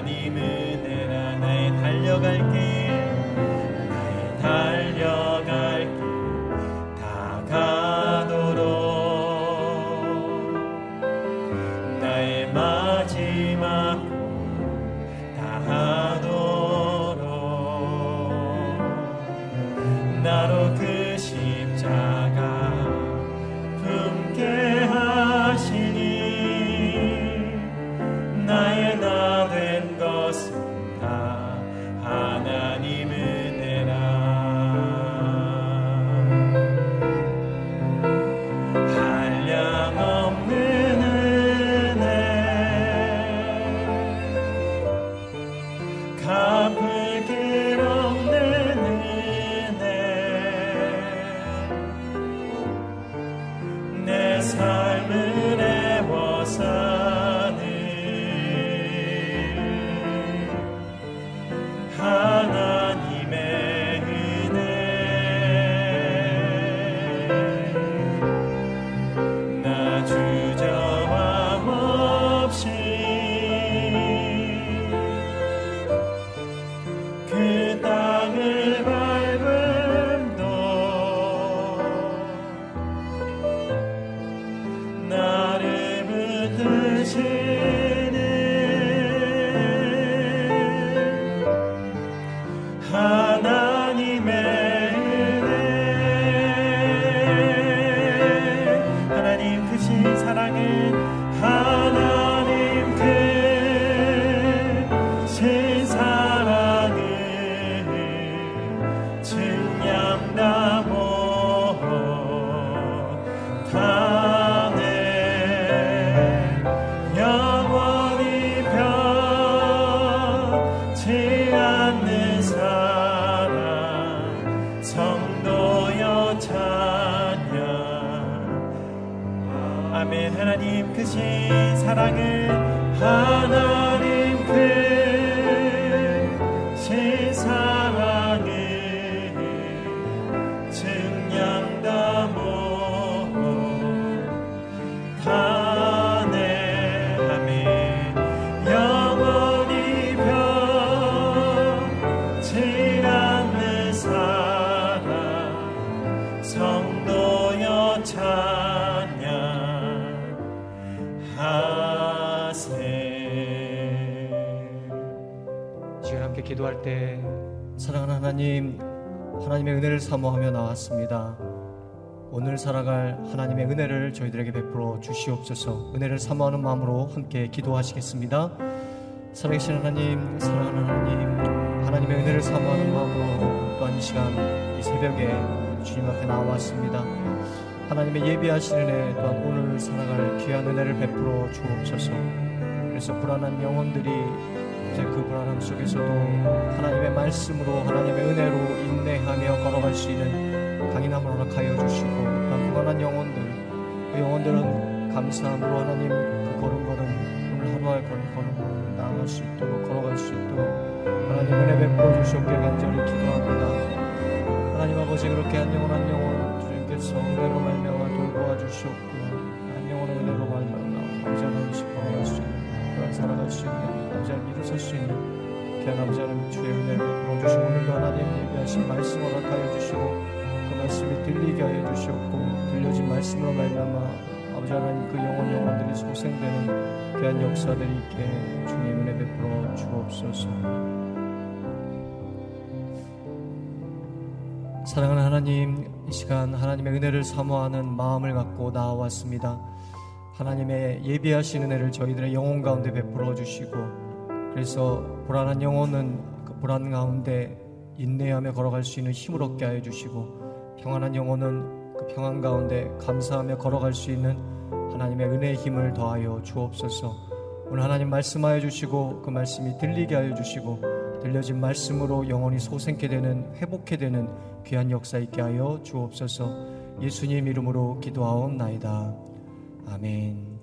하나님 은혜라 나의 달려갈 길 크신 사랑을 하나 하나님 하나님의 은혜를 사모하며 나왔습니다. 오늘 살아갈 하나님의 은혜를 저희들에게 베풀어 주시옵소서. 은혜를 사모하는 마음으로 함께 기도하시겠습니다. 살아계신 하나님, 사랑하는 하나님, 하나님의 은혜를 사모하는 마음으로 또한 이 시간 이 새벽에 주님 앞에 나왔습니다. 하나님의 예비하신 은혜 또한 오늘 살아갈 귀한 은혜를 베풀어 주옵소서. 그래서 불안한 영혼들이 이제 그 불안함 속에서도 하나님의 말씀으로 하나님의 은혜로 인내하며 걸어갈 수 있는 강인함을 허락하여 주시고 또한 불안한 영혼들 그 영혼들은 감사함으로 하나님 그 걸음걸음 오늘 하루 할 걸음 걸음을 나아갈 수 있도록 걸어갈 수 있도록 하나님 은혜 베풀어 주시옵길 간절히 기도합니다. 하나님 아버지 그렇게 한 영혼 한 영혼 주님께서 은혜로 말미암아 돌보아 주시옵고 살아갈 수 있는 하나님 일어설 수 있는 귀한 하나님 주의 은혜를 주시고 오늘도 하나님 얘기하신 말씀 허락하여 주시고 그 말씀이 들리게 하여 주시옵고 들려진 말씀으로 말미암아 아버지 하나님 그 영혼 영혼들이 소생되는 귀한 역사들이 있게 주님 은혜 베풀어 주옵소서. 사랑하는 하나님 이 시간 하나님의 은혜를 사모하는 마음을 갖고 나왔습니다 하나님의 예비하신 은혜를 저희들의 영혼 가운데 베풀어 주시고 그래서 불안한 영혼은 그 불안 가운데 인내하며 걸어갈 수 있는 힘을 얻게 하여 주시고 평안한 영혼은 그 평안 가운데 감사하며 걸어갈 수 있는 하나님의 은혜의 힘을 더하여 주옵소서 오늘 하나님 말씀하여 주시고 그 말씀이 들리게 하여 주시고 들려진 말씀으로 영혼이 소생케 되는 회복케 되는 귀한 역사 있게 하여 주옵소서 예수님 이름으로 기도하옵나이다. 아멘.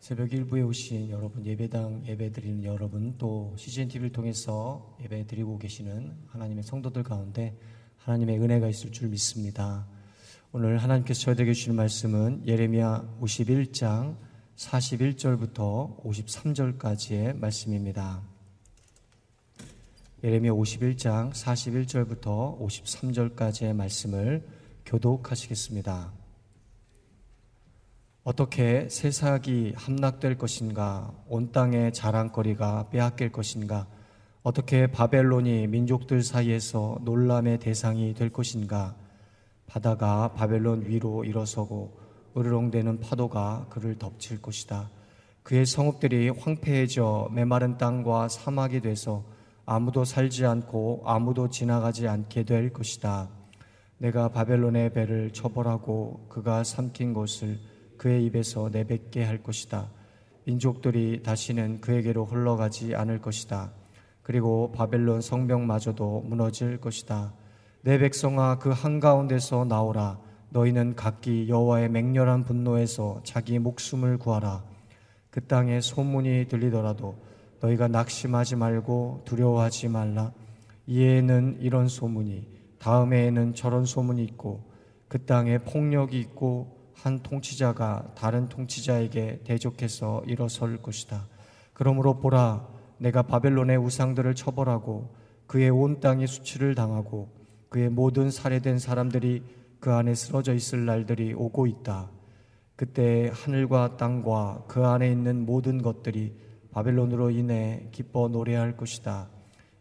새벽 일부에 오신 여러분, 예배당 예배 드리는 여러분, 또 CGN TV를 통해서 예배 드리고 계시는 하나님의 성도들 가운데 하나님의 은혜가 있을 줄 믿습니다. 오늘 하나님께서 저희들에게 주시는 말씀은 예레미야 51장 41절부터 53절까지의 말씀입니다. 예레미야 51장 41절부터 53절까지의 말씀을 교독하시겠습니다. 어떻게 세삭이 함락될 것인가, 온 땅의 자랑거리가 빼앗길 것인가, 어떻게 바벨론이 민족들 사이에서 놀람의 대상이 될 것인가, 바다가 바벨론 위로 일어서고 으르렁대는 파도가 그를 덮칠 것이다. 그의 성읍들이 황폐해져 메마른 땅과 사막이 돼서 아무도 살지 않고 아무도 지나가지 않게 될 것이다. 내가 바벨론의 배를 처벌하고 그가 삼킨 것을 그의 입에서 내뱉게 할 것이다. 민족들이 다시는 그에게로 흘러가지 않을 것이다. 그리고 바벨론 성벽마저도 무너질 것이다. 내 백성아 그 한가운데서 나오라. 너희는 각기 여호와의 맹렬한 분노에서 자기 목숨을 구하라. 그 땅에 소문이 들리더라도 너희가 낙심하지 말고 두려워하지 말라. 이에는 이런 소문이 다음에는 저런 소문이 있고 그 땅에 폭력이 있고 한 통치자가 다른 통치자에게 대적해서 일어설 것이다. 그러므로 보라, 내가 바벨론의 우상들을 처벌하고 그의 온 땅이 수치를 당하고 그의 모든 살해된 사람들이 그 안에 쓰러져 있을 날들이 오고 있다. 그때 하늘과 땅과 그 안에 있는 모든 것들이 바벨론으로 인해 기뻐 노래할 것이다.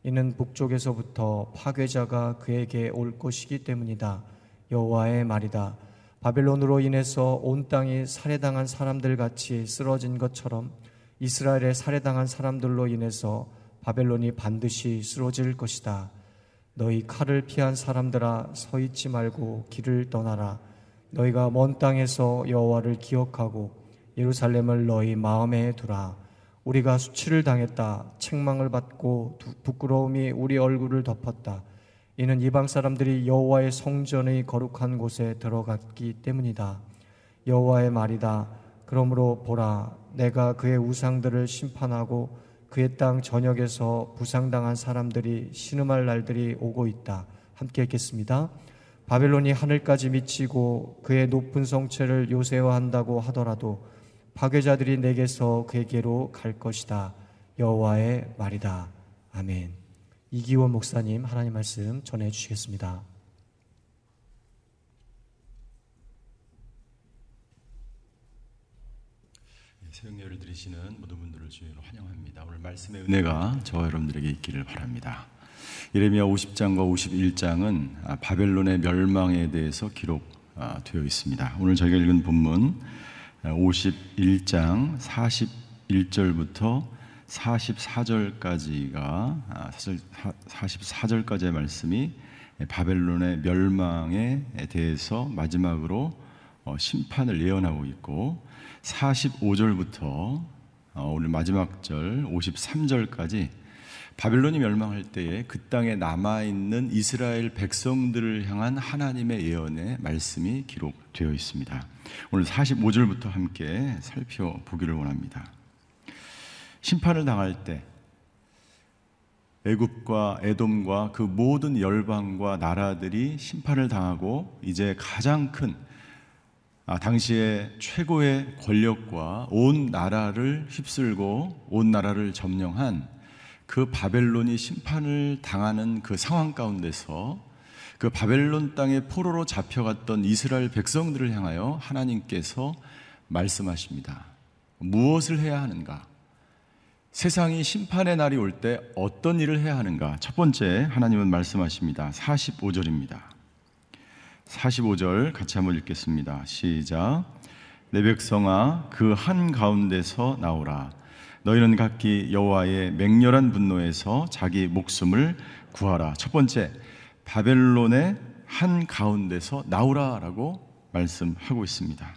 이는 북쪽에서부터 파괴자가 그에게 올 것이기 때문이다. 여호와의 말이다. 바벨론으로 인해서 온 땅이 살해당한 사람들 같이 쓰러진 것처럼 이스라엘의 살해당한 사람들로 인해서 바벨론이 반드시 쓰러질 것이다. 너희 칼을 피한 사람들아 서 있지 말고 길을 떠나라. 너희가 먼 땅에서 여호와를 기억하고 예루살렘을 너희 마음에 두라. 우리가 수치를 당했다. 책망을 받고 부끄러움이 우리 얼굴을 덮었다. 이는 이방 사람들이 여호와의 성전의 거룩한 곳에 들어갔기 때문이다. 여호와의 말이다. 그러므로 보라, 내가 그의 우상들을 심판하고 그의 땅 전역에서 부상당한 사람들이 신음할 날들이 오고 있다. 함께 읽겠습니다. 바벨론이 하늘까지 미치고 그의 높은 성체를 요새화한다고 하더라도 파괴자들이 내게서 그에게로 갈 것이다. 여호와의 말이다. 아멘. 이기원 목사님 하나님 말씀 전해 주시겠습니다. 네, 새벽 예를 드리시는 모든 분들을 주의로 환영합니다. 오늘 말씀의 은혜가 저와 여러분들에게 있기를 바랍니다. 예레미야 50장과 51장은 아, 바벨론의 멸망에 대해서 기록되어 아, 있습니다. 오늘 저희가 읽은 본문 51장 41절부터 44절까지가 44절까지의 말씀이 바벨론의 멸망에 대해서 마지막으로 어, 심판을 예언하고 있고 45절부터 어, 오늘 마지막 절 53절까지 바벨론이 멸망할 때에 그 땅에 남아 있는 이스라엘 백성들을 향한 하나님의 예언의 말씀이 기록되어 있습니다. 오늘 45절부터 함께 살펴보기를 원합니다. 심판을 당할 때 애굽과 에돔과 그 모든 열방과 나라들이 심판을 당하고 이제 가장 큰 아, 당시의 최고의 권력과 온 나라를 휩쓸고 온 나라를 점령한 그 바벨론이 심판을 당하는 그 상황 가운데서 그 바벨론 땅의 포로로 잡혀갔던 이스라엘 백성들을 향하여 하나님께서 말씀하십니다. 무엇을 해야 하는가? 세상이 심판의 날이 올 때 어떤 일을 해야 하는가? 첫 번째, 하나님은 말씀하십니다. 45절입니다. 45절 같이 한번 읽겠습니다. 시작. 내 백성아, 그 한 가운데서 나오라. 너희는 각기 여호와의 맹렬한 분노에서 자기 목숨을 구하라. 첫 번째, 바벨론의 한 가운데서 나오라라고 말씀하고 있습니다.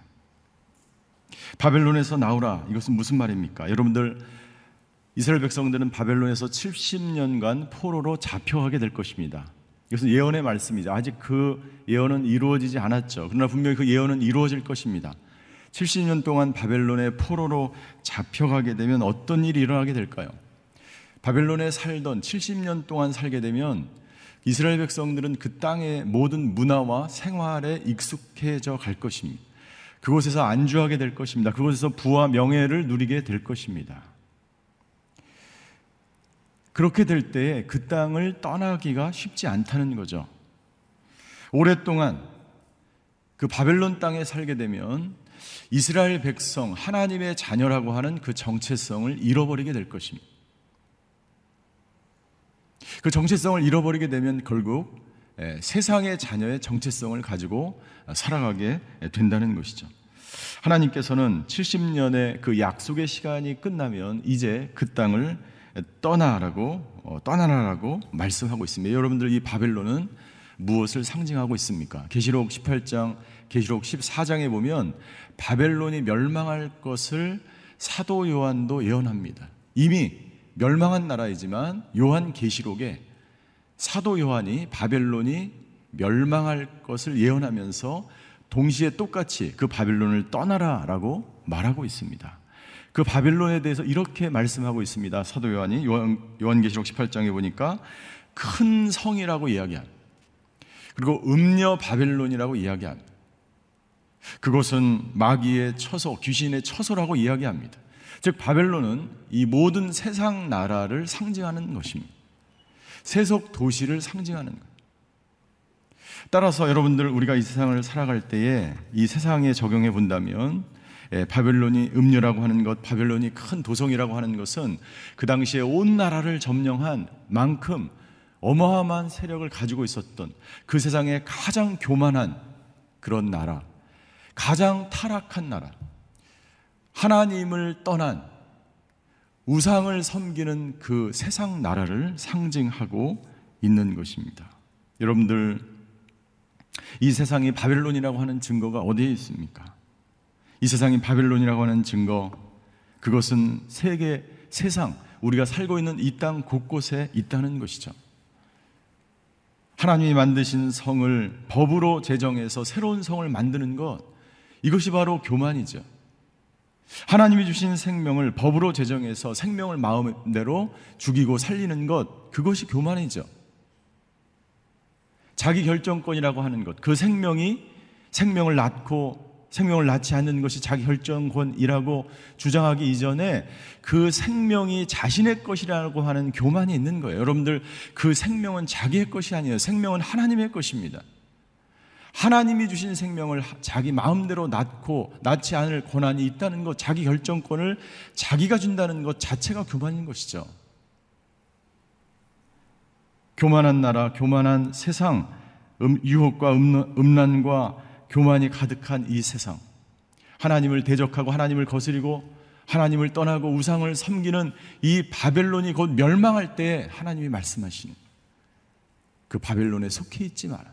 바벨론에서 나오라. 이것은 무슨 말입니까? 여러분들 이스라엘 백성들은 바벨론에서 70년간 포로로 잡혀가게 될 것입니다. 이것은 예언의 말씀이죠. 아직 그 예언은 이루어지지 않았죠. 그러나 분명히 그 예언은 이루어질 것입니다. 70년 동안 바벨론의 포로로 잡혀가게 되면 어떤 일이 일어나게 될까요? 바벨론에 살던 70년 동안 살게 되면 이스라엘 백성들은 그 땅의 모든 문화와 생활에 익숙해져 갈 것입니다. 그곳에서 안주하게 될 것입니다. 그곳에서 부와 명예를 누리게 될 것입니다. 그렇게 될때그 땅을 떠나기가 쉽지 않다는 거죠. 오랫동안 그 바벨론 땅에 살게 되면 이스라엘 백성, 하나님의 자녀라고 하는 그 정체성을 잃어버리게 될 것입니다. 그 정체성을 잃어버리게 되면 결국 예, 세상의 자녀의 정체성을 가지고 살아가게 된다는 것이죠. 하나님께서는 70년의 그 약속의 시간이 끝나면 이제 그 땅을 떠나라고 어, 떠나라라고 말씀하고 있습니다. 여러분들 이 바벨론은 무엇을 상징하고 있습니까? 계시록 18장, 계시록 14장에 보면 바벨론이 멸망할 것을 사도 요한도 예언합니다. 이미 멸망한 나라이지만 요한 계시록에 사도 요한이 바벨론이 멸망할 것을 예언하면서 동시에 똑같이 그 바벨론을 떠나라라고 말하고 있습니다. 그 바벨론에 대해서 이렇게 말씀하고 있습니다. 사도 요한이 요한, 요한 계시록 18장에 보니까 큰 성이라고 이야기한 그리고 음녀 바벨론이라고 이야기합니다. 그것은 마귀의 처소, 귀신의 처소라고 이야기합니다. 즉 바벨론은 이 모든 세상 나라를 상징하는 것입니다. 세속 도시를 상징하는 것. 따라서 여러분들 우리가 이 세상을 살아갈 때에 이 세상에 적용해 본다면 예, 바벨론이 음료라고 하는 것, 바벨론이 큰 도성이라고 하는 것은 그 당시에 온 나라를 점령한 만큼 어마어마한 세력을 가지고 있었던 그 세상의 가장 교만한 그런 나라, 가장 타락한 나라, 하나님을 떠난 우상을 섬기는 그 세상 나라를 상징하고 있는 것입니다. 여러분들, 이 세상이 바벨론이라고 하는 증거가 어디에 있습니까? 이 세상이 바벨론이라고 하는 증거, 그것은 세계, 세상, 우리가 살고 있는 이 땅 곳곳에 있다는 것이죠. 하나님이 만드신 성을 법으로 제정해서 새로운 성을 만드는 것, 이것이 바로 교만이죠. 하나님이 주신 생명을 법으로 제정해서 생명을 마음대로 죽이고 살리는 것, 그것이 교만이죠. 자기 결정권이라고 하는 것, 그 생명이 생명을 낳고 생명을 낳지 않는 것이 자기 결정권이라고 주장하기 이전에 그 생명이 자신의 것이라고 하는 교만이 있는 거예요. 여러분들 그 생명은 자기의 것이 아니에요. 생명은 하나님의 것입니다. 하나님이 주신 생명을 자기 마음대로 낳고 낳지 않을 권한이 있다는 것, 자기 결정권을 자기가 준다는 것 자체가 교만인 것이죠. 교만한 나라, 교만한 세상, 음, 유혹과 음,란과 교만이 가득한 이 세상. 하나님을 대적하고 하나님을 거스리고 하나님을 떠나고 우상을 섬기는 이 바벨론이 곧 멸망할 때 하나님이 말씀하시는 그 바벨론에 속해 있지 마라.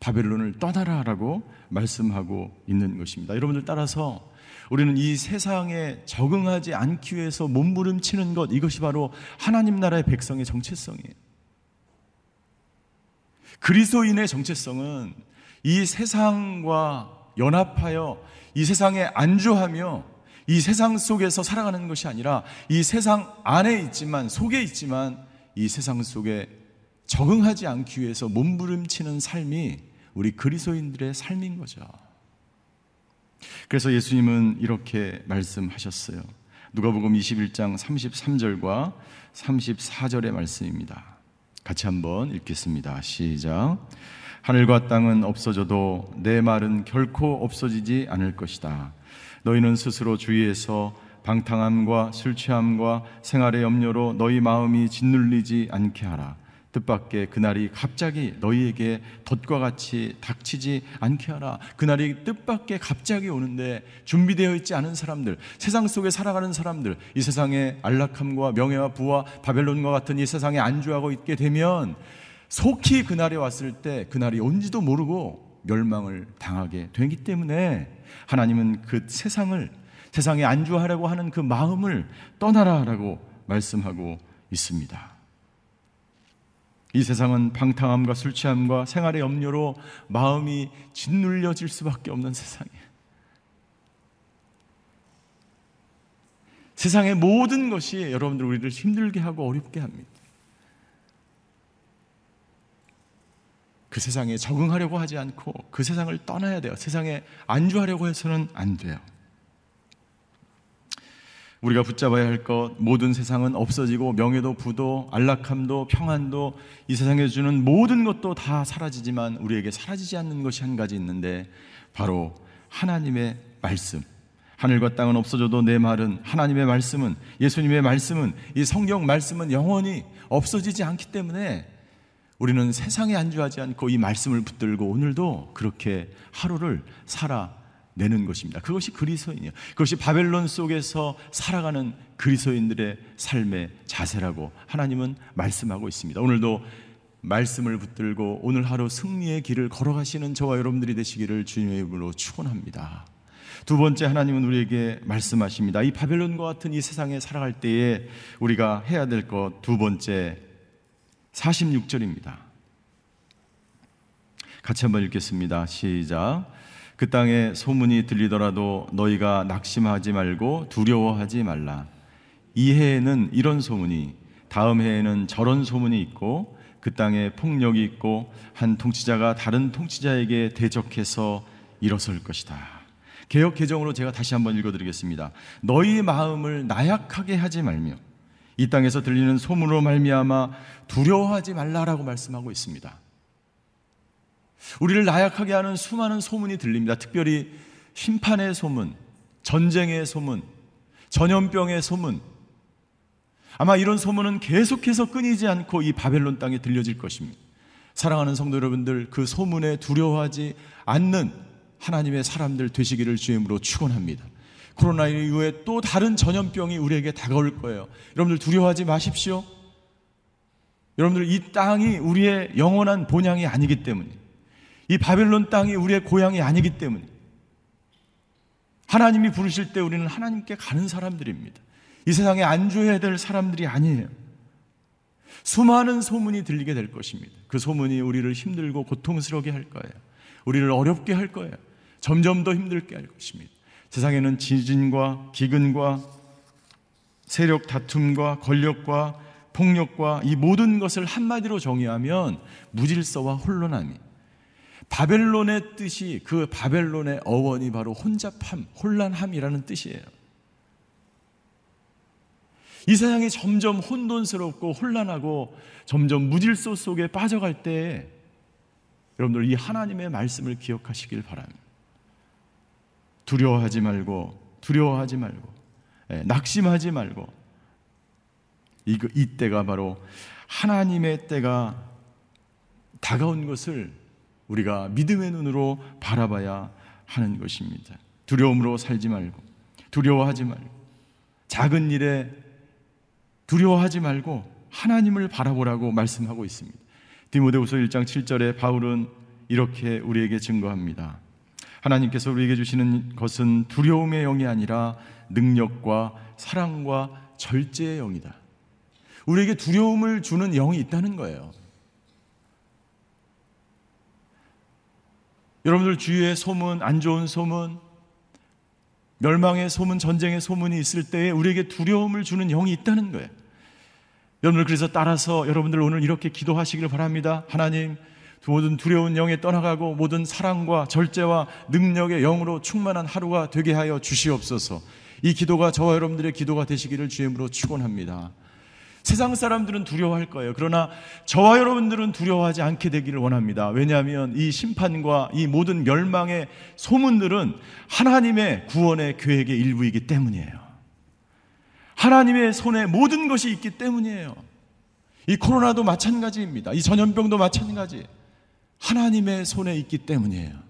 바벨론을 떠나라라고 말씀하고 있는 것입니다. 여러분들 따라서 우리는 이 세상에 적응하지 않기 위해서 몸부림치는 것 이것이 바로 하나님 나라의 백성의 정체성이에요. 그리스도인의 정체성은 이 세상과 연합하여 이 세상에 안주하며 이 세상 속에서 살아가는 것이 아니라 이 세상 안에 있지만 속에 있지만 이 세상 속에 적응하지 않기 위해서 몸부림치는 삶이 우리 그리스도인들의 삶인 거죠. 그래서 예수님은 이렇게 말씀하셨어요. 누가복음 21장 33절과 34절의 말씀입니다. 같이 한번 읽겠습니다. 시작. 하늘과 땅은 없어져도 내 말은 결코 없어지지 않을 것이다. 너희는 스스로 주위에서 방탕함과 술 취함과 생활의 염려로 너희 마음이 짓눌리지 않게 하라. 뜻밖의 그날이 갑자기 너희에게 덫과 같이 닥치지 않게 하라. 그날이 뜻밖의 갑자기 오는데 준비되어 있지 않은 사람들, 세상 속에 살아가는 사람들, 이 세상의 안락함과 명예와 부와 바벨론과 같은 이 세상에 안주하고 있게 되면 속히 그날이 왔을 때 그날이 온지도 모르고 멸망을 당하게 되기 때문에 하나님은 그 세상을 세상에 안주하려고 하는 그 마음을 떠나라라고 말씀하고 있습니다. 이 세상은 방탕함과 술 취함과 생활의 염려로 마음이 짓눌려질 수밖에 없는 세상이에요. 세상의 모든 것이 여러분들 우리를 힘들게 하고 어렵게 합니다. 그 세상에 적응하려고 하지 않고 그 세상을 떠나야 돼요. 세상에 안주하려고 해서는 안 돼요. 우리가 붙잡아야 할 것, 모든 세상은 없어지고 명예도 부도 안락함도 평안도 이 세상에 주는 모든 것도 다 사라지지만 우리에게 사라지지 않는 것이 한 가지 있는데 바로 하나님의 말씀. 하늘과 땅은 없어져도 내 말은 하나님의 말씀은 예수님의 말씀은 이 성경 말씀은 영원히 없어지지 않기 때문에 우리는 세상에 안주하지 않고 이 말씀을 붙들고 오늘도 그렇게 하루를 살아내는 것입니다. 그것이 그리스도인이에요. 그것이 바벨론 속에서 살아가는 그리스도인들의 삶의 자세라고 하나님은 말씀하고 있습니다. 오늘도 말씀을 붙들고 오늘 하루 승리의 길을 걸어가시는 저와 여러분들이 되시기를 주님의 이름으로 축원합니다. 두 번째 하나님은 우리에게 말씀하십니다. 이 바벨론과 같은 이 세상에 살아갈 때에 우리가 해야 될 것 두 번째 46절입니다. 같이 한번 읽겠습니다. 시작. 그 땅에 소문이 들리더라도 너희가 낙심하지 말고 두려워하지 말라. 이 해에는 이런 소문이, 다음 해에는 저런 소문이 있고, 그 땅에 폭력이 있고, 한 통치자가 다른 통치자에게 대적해서 일어설 것이다. 개혁 개정으로 제가 다시 한번 읽어드리겠습니다. 너희 마음을 나약하게 하지 말며 이 땅에서 들리는 소문으로 말미암아 두려워하지 말라라고 말씀하고 있습니다. 우리를 나약하게 하는 수많은 소문이 들립니다. 특별히 심판의 소문, 전쟁의 소문, 전염병의 소문. 아마 이런 소문은 계속해서 끊이지 않고 이 바벨론 땅에 들려질 것입니다. 사랑하는 성도 여러분들, 그 소문에 두려워하지 않는 하나님의 사람들 되시기를 주임으로 축원합니다. 코로나 이후에 또 다른 전염병이 우리에게 다가올 거예요. 여러분들 두려워하지 마십시오. 여러분들 이 땅이 우리의 영원한 본향이 아니기 때문에 이 바벨론 땅이 우리의 고향이 아니기 때문에 하나님이 부르실 때 우리는 하나님께 가는 사람들입니다. 이 세상에 안주해야 될 사람들이 아니에요. 수많은 소문이 들리게 될 것입니다. 그 소문이 우리를 힘들고 고통스럽게 할 거예요. 우리를 어렵게 할 거예요. 점점 더 힘들게 할 것입니다. 세상에는 지진과 기근과 세력 다툼과 권력과 폭력과 이 모든 것을 한마디로 정의하면 무질서와 혼란함이 바벨론의 뜻이 그 바벨론의 어원이 바로 혼잡함, 혼란함이라는 뜻이에요. 이 세상이 점점 혼돈스럽고 혼란하고 점점 무질서 속에 빠져갈 때 여러분들 이 하나님의 말씀을 기억하시길 바랍니다. 두려워하지 말고 두려워하지 말고 예, 낙심하지 말고 이, 이 때가 바로 하나님의 때가 다가온 것을 우리가 믿음의 눈으로 바라봐야 하는 것입니다. 두려움으로 살지 말고 두려워하지 말고 작은 일에 두려워하지 말고 하나님을 바라보라고 말씀하고 있습니다. 디모데후서 1장 7절에 바울은 이렇게 우리에게 증거합니다. 하나님께서 우리에게 주시는 것은 두려움의 영이 아니라 능력과 사랑과 절제의 영이다. 우리에게 두려움을 주는 영이 있다는 거예요. 여러분들 주위에 소문, 안 좋은 소문, 멸망의 소문, 전쟁의 소문이 있을 때에 우리에게 두려움을 주는 영이 있다는 거예요. 여러분들 그래서 따라서 여러분들 오늘 이렇게 기도하시기를 바랍니다. 하나님, 모든 두려운 영에 떠나가고 모든 사랑과 절제와 능력의 영으로 충만한 하루가 되게 하여 주시옵소서. 이 기도가 저와 여러분들의 기도가 되시기를 주임으로 축원합니다. 세상 사람들은 두려워할 거예요. 그러나 저와 여러분들은 두려워하지 않게 되기를 원합니다. 왜냐하면 이 심판과 이 모든 멸망의 소문들은 하나님의 구원의 계획의 일부이기 때문이에요. 하나님의 손에 모든 것이 있기 때문이에요. 이 코로나도 마찬가지입니다. 이 전염병도 마찬가지. 하나님의 손에 있기 때문이에요.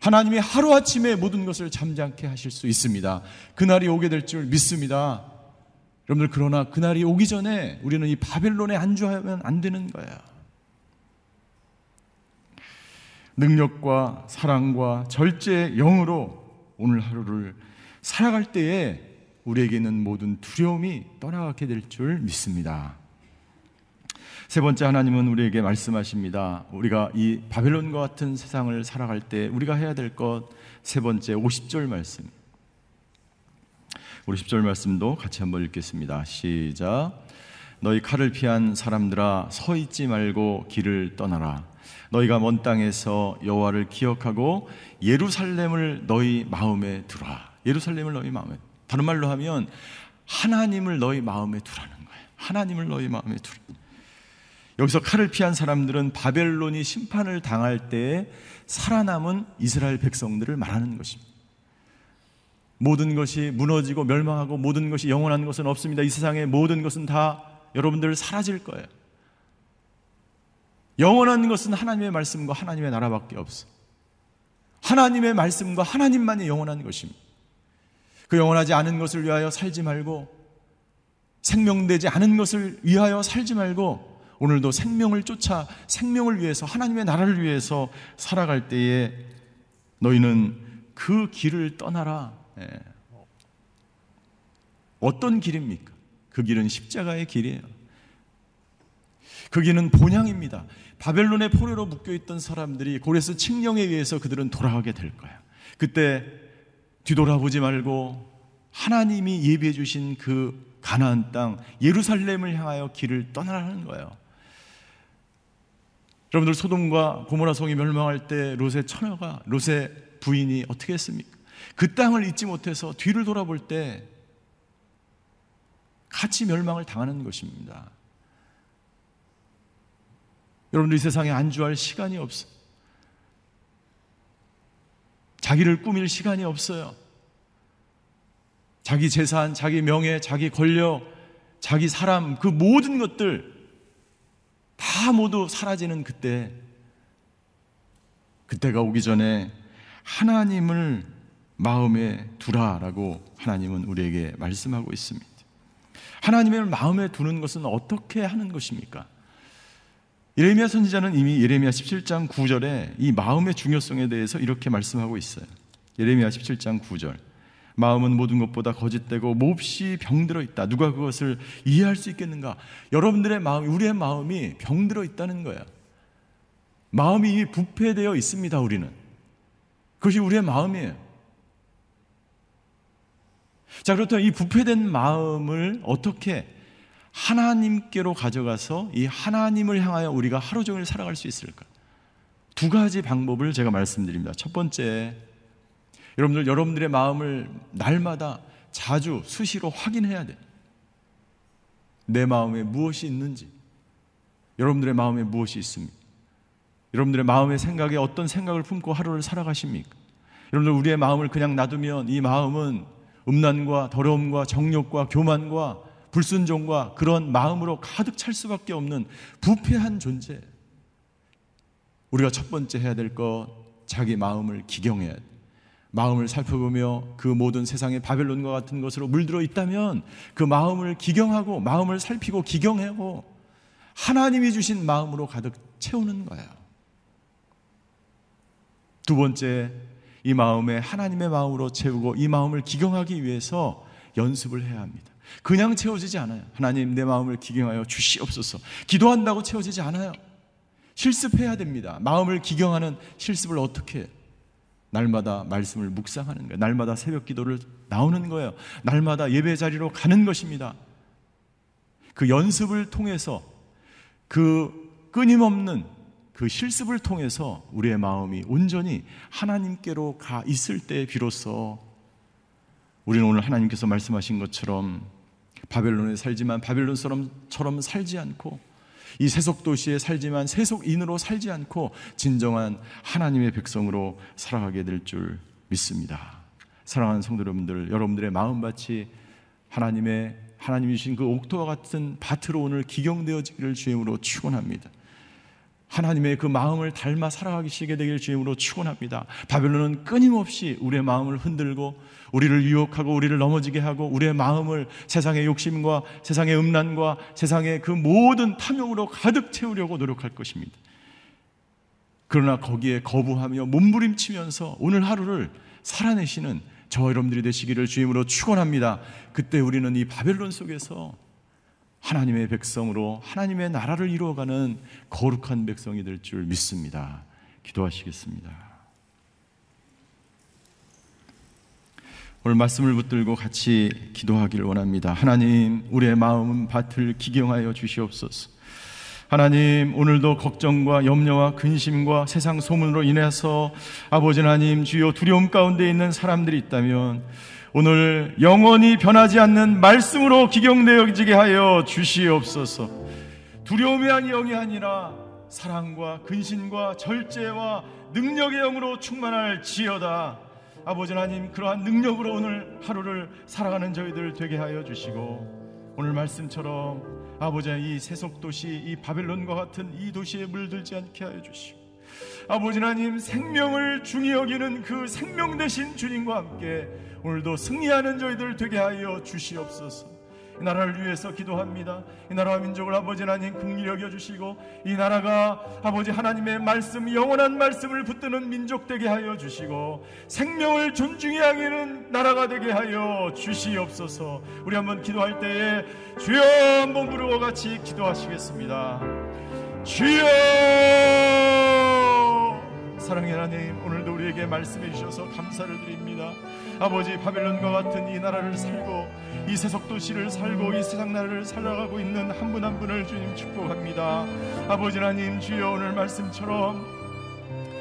하나님이 하루아침에 모든 것을 잠잠케 하실 수 있습니다. 그날이 오게 될 줄 믿습니다. 여러분들, 그러나 그날이 오기 전에 우리는 이 바벨론에 안주하면 안 되는 거예요. 능력과 사랑과 절제의 영으로 오늘 하루를 살아갈 때에 우리에게 있는 모든 두려움이 떠나가게 될 줄 믿습니다. 세 번째 하나님은 우리에게 말씀하십니다. 우리가 이 바벨론과 같은 세상을 살아갈 때 우리가 해야 될 것 세 번째 50절 말씀. 우리 10절 말씀도 같이 한번 읽겠습니다. 시작. 너희 칼을 피한 사람들아 서 있지 말고 길을 떠나라. 너희가 먼 땅에서 여호와를 기억하고 예루살렘을 너희 마음에 두라. 예루살렘을 너희 마음에. 다른 말로 하면 하나님을 너희 마음에 두라는 거예요. 하나님을 너희 마음에 두라. 여기서 칼을 피한 사람들은 바벨론이 심판을 당할 때에 살아남은 이스라엘 백성들을 말하는 것입니다. 모든 것이 무너지고 멸망하고 모든 것이 영원한 것은 없습니다. 이 세상의 모든 것은 다 여러분들 사라질 거예요. 영원한 것은 하나님의 말씀과 하나님의 나라밖에 없어. 하나님의 말씀과 하나님만이 영원한 것입니다. 그 영원하지 않은 것을 위하여 살지 말고 생명되지 않은 것을 위하여 살지 말고 오늘도 생명을 쫓아 생명을 위해서 하나님의 나라를 위해서 살아갈 때에 너희는 그 길을 떠나라. 예. 어떤 길입니까? 그 길은 십자가의 길이에요. 그 길은 본향입니다. 바벨론의 포로로 묶여 있던 사람들이 고레스 칙령에 의해서 그들은 돌아가게 될 거야. 그때 뒤돌아보지 말고 하나님이 예비해 주신 그 가나안 땅 예루살렘을 향하여 길을 떠나라는 거예요. 여러분들 소돔과 고모라 성이 멸망할 때 롯의 처녀가 롯의 부인이 어떻게 했습니까? 그 땅을 잊지 못해서 뒤를 돌아볼 때 같이 멸망을 당하는 것입니다. 여러분들 이 세상에 안주할 시간이 없어. 자기를 꾸밀 시간이 없어요. 자기 재산, 자기 명예, 자기 권력, 자기 사람, 그 모든 것들 다 모두 사라지는 그때, 그때가 오기 전에 하나님을 마음에 두라라고 하나님은 우리에게 말씀하고 있습니다. 하나님을 마음에 두는 것은 어떻게 하는 것입니까? 예레미야 선지자는 이미 예레미야 17장 9절에 이 마음의 중요성에 대해서 이렇게 말씀하고 있어요. 예레미야 17장 9절. 마음은 모든 것보다 거짓되고 몹시 병들어 있다. 누가 그것을 이해할 수 있겠는가? 여러분들의 마음, 우리의 마음이 병들어 있다는 거야. 마음이 부패되어 있습니다, 우리는. 그것이 우리의 마음이에요. 자, 그렇다면 이 부패된 마음을 어떻게 하나님께로 가져가서 이 하나님을 향하여 우리가 하루 종일 살아갈 수 있을까? 두 가지 방법을 제가 말씀드립니다. 첫 번째, 여러분들, 여러분들의 마음을 날마다 자주 수시로 확인해야 돼. 내 마음에 무엇이 있는지, 여러분들의 마음에 무엇이 있습니까? 여러분들의 마음의 생각에 어떤 생각을 품고 하루를 살아가십니까? 여러분들, 우리의 마음을 그냥 놔두면 이 마음은 음란과 더러움과 정욕과 교만과 불순종과 그런 마음으로 가득 찰 수밖에 없는 부패한 존재. 우리가 첫 번째 해야 될 것, 자기 마음을 기경해야 돼. 마음을 살펴보며 그 모든 세상의 바벨론과 같은 것으로 물들어 있다면 그 마음을 기경하고 마음을 살피고 기경하고 하나님이 주신 마음으로 가득 채우는 거예요. 두 번째, 이 마음에 하나님의 마음으로 채우고 이 마음을 기경하기 위해서 연습을 해야 합니다. 그냥 채워지지 않아요. 하나님 내 마음을 기경하여 주시옵소서. 기도한다고 채워지지 않아요. 실습해야 됩니다. 마음을 기경하는 실습을 어떻게 해요? 날마다 말씀을 묵상하는 거예요. 날마다 새벽 기도를 나오는 거예요. 날마다 예배 자리로 가는 것입니다. 그 연습을 통해서 그 끊임없는 그 실습을 통해서 우리의 마음이 온전히 하나님께로 가 있을 때 비로소 우리는 오늘 하나님께서 말씀하신 것처럼 바벨론에 살지만 바벨론처럼 살지 않고 이 세속 도시에 살지만 세속인으로 살지 않고 진정한 하나님의 백성으로 살아가게 될 줄 믿습니다. 사랑하는 성도 여러분들, 여러분들의 마음밭이 하나님의 하나님이 주신 그 옥토와 같은 밭으로 오늘 기경되어지기를 주임으로 축원합니다. 하나님의 그 마음을 닮아 살아가기 시게 되길 주임으로 축원합니다. 바벨론은 끊임없이 우리의 마음을 흔들고 우리를 유혹하고 우리를 넘어지게 하고 우리의 마음을 세상의 욕심과 세상의 음란과 세상의 그 모든 탐욕으로 가득 채우려고 노력할 것입니다. 그러나 거기에 거부하며 몸부림치면서 오늘 하루를 살아내시는 저 여러분들이 되시기를 주임으로 축원합니다. 그때 우리는 이 바벨론 속에서 하나님의 백성으로 하나님의 나라를 이루어가는 거룩한 백성이 될 줄 믿습니다. 기도하시겠습니다. 오늘 말씀을 붙들고 같이 기도하기를 원합니다. 하나님, 우리의 마음 밭을 기경하여 주시옵소서. 하나님, 오늘도 걱정과 염려와 근심과 세상 소문으로 인해서 아버지 하나님 주여 두려움 가운데 있는 사람들이 있다면 오늘 영원히 변하지 않는 말씀으로 기경되어지게 하여 주시옵소서. 두려움이 아니 영이 아니라 사랑과 근신과 절제와 능력의 영으로 충만할 지어다. 아버지 하나님 그러한 능력으로 오늘 하루를 살아가는 저희들 되게 하여 주시고 오늘 말씀처럼 아버지 이 세속 도시 이 바벨론과 같은 이 도시에 물들지 않게 하여 주시고 아버지 하나님 생명을 중히 여기는 그 생명 되신 주님과 함께 오늘도 승리하는 저희들 되게 하여 주시옵소서. 이 나라를 위해서 기도합니다. 이 나라와 민족을 아버지 하나님 긍휼히 여겨 주시고 이 나라가 아버지 하나님의 말씀 영원한 말씀을 붙드는 민족 되게 하여 주시고 생명을 존중해 하기는 나라가 되게 하여 주시옵소서. 우리 한번 기도할 때에 주여 한번 부르고 같이 기도하시겠습니다. 주여 사랑의 하나님 오늘도 우리에게 말씀해 주셔서 감사를 드립니다. 아버지 바벨론과 같은 이 나라를 살고 이 세속 도시를 살고 이 세상 나라를 살아가고 있는 한분한 분을 주님 축복합니다. 아버지 하나님 주여 오늘 말씀처럼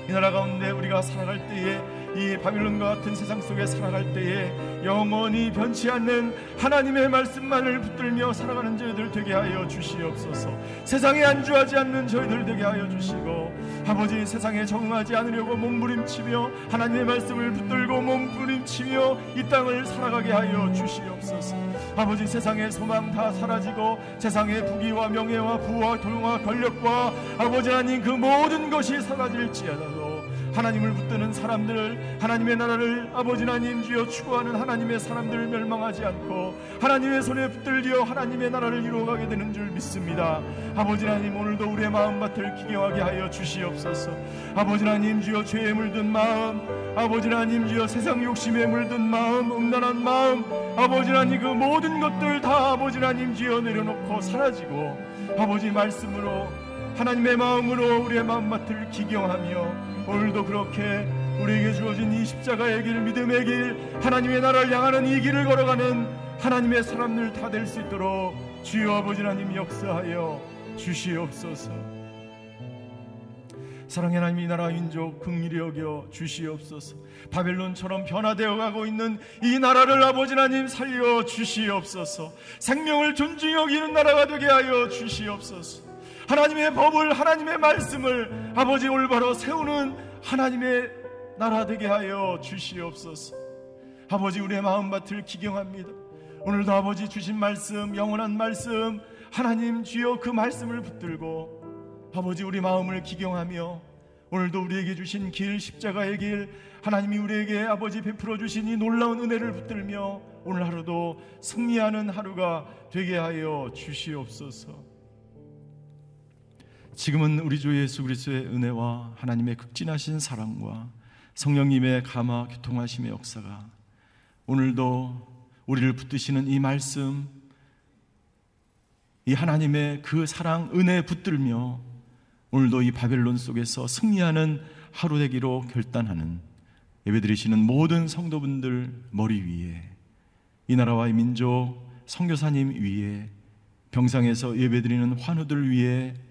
이 나라 가운데 우리가 살아갈 때에 이 바빌론과 같은 세상 속에 살아갈 때에 영원히 변치 않는 하나님의 말씀만을 붙들며 살아가는 저희들 되게 하여 주시옵소서. 세상에 안주하지 않는 저희들 되게 하여 주시고 아버지 세상에 적응하지 않으려고 몸부림치며 하나님의 말씀을 붙들고 몸부림치며 이 땅을 살아가게 하여 주시옵소서. 아버지 세상의 소망 다 사라지고 세상의 부귀와 명예와 부와 도용과 권력과 아버지 하나님 그 모든 것이 사라질지어다도 하나님을 붙드는 사람들 하나님의 나라를 아버지 하나님 주여 추구하는 하나님의 사람들을 멸망하지 않고 하나님의 손에 붙들려 하나님의 나라를 이루어가게 되는 줄 믿습니다. 아버지 하나님 오늘도 우리의 마음밭을 기경하게 하여 주시옵소서. 아버지 하나님 주여 죄에 물든 마음 아버지 하나님 주여 세상 욕심에 물든 마음 음란한 마음 아버지 하나님 그 모든 것들 다 아버지 하나님 주여 내려놓고 사라지고 아버지 말씀으로 하나님의 마음으로 우리의 마음밭을 기경하며 오늘도 그렇게 우리에게 주어진 이 십자가의 길, 믿음의 길, 하나님의 나라를 향하는 이 길을 걸어가는 하나님의 사람들 다 될 수 있도록 주여 아버지 하나님 역사하여 주시옵소서. 사랑의 하나님 이 나라 민족 긍휼히 여겨 주시옵소서. 바벨론처럼 변화되어 가고 있는 이 나라를 아버지 하나님 살려 주시옵소서. 생명을 존중히 여기는 나라가 되게 하여 주시옵소서. 하나님의 법을 하나님의 말씀을 아버지 올바로 세우는 하나님의 나라 되게 하여 주시옵소서. 아버지 우리의 마음밭을 기경합니다. 오늘도 아버지 주신 말씀 영원한 말씀 하나님 주여 그 말씀을 붙들고 아버지 우리 마음을 기경하며 오늘도 우리에게 주신 길 십자가의 길 하나님이 우리에게 아버지 베풀어 주신 이 놀라운 은혜를 붙들며 오늘 하루도 승리하는 하루가 되게 하여 주시옵소서. 지금은 우리 주 예수 그리스도의 은혜와 하나님의 극진하신 사랑과 성령님의 감화 교통하심의 역사가 오늘도 우리를 붙드시는 이 말씀 이 하나님의 그 사랑 은혜 붙들며 오늘도 이 바벨론 속에서 승리하는 하루 되기로 결단하는 예배드리시는 모든 성도분들 머리 위에 이 나라와 이 민족 성교사님 위에 병상에서 예배드리는 환우들 위에